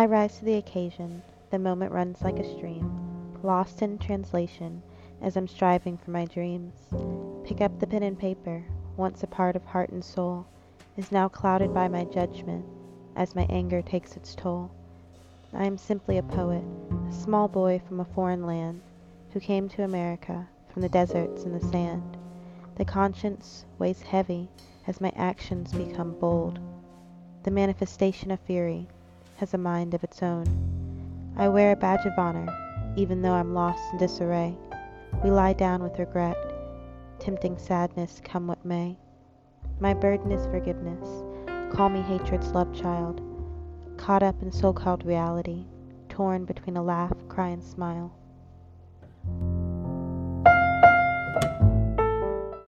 I rise to the occasion, the moment runs like a stream, Lost in translation, as I'm striving for my dreams. Pick up the pen and paper, once a part of heart and soul, Is now clouded by my judgment, as my anger takes its toll. I am simply a poet, a small boy from a foreign land, Who came to America from the deserts and the sand. The conscience weighs heavy as my actions become bold. The manifestation of fury has a mind of its own. I wear a badge of honor, even though I'm lost in disarray. We lie down with regret, tempting sadness come what may. My burden is forgiveness. Call me hatred's love child, caught up in so called reality, torn between a laugh, cry, and smile.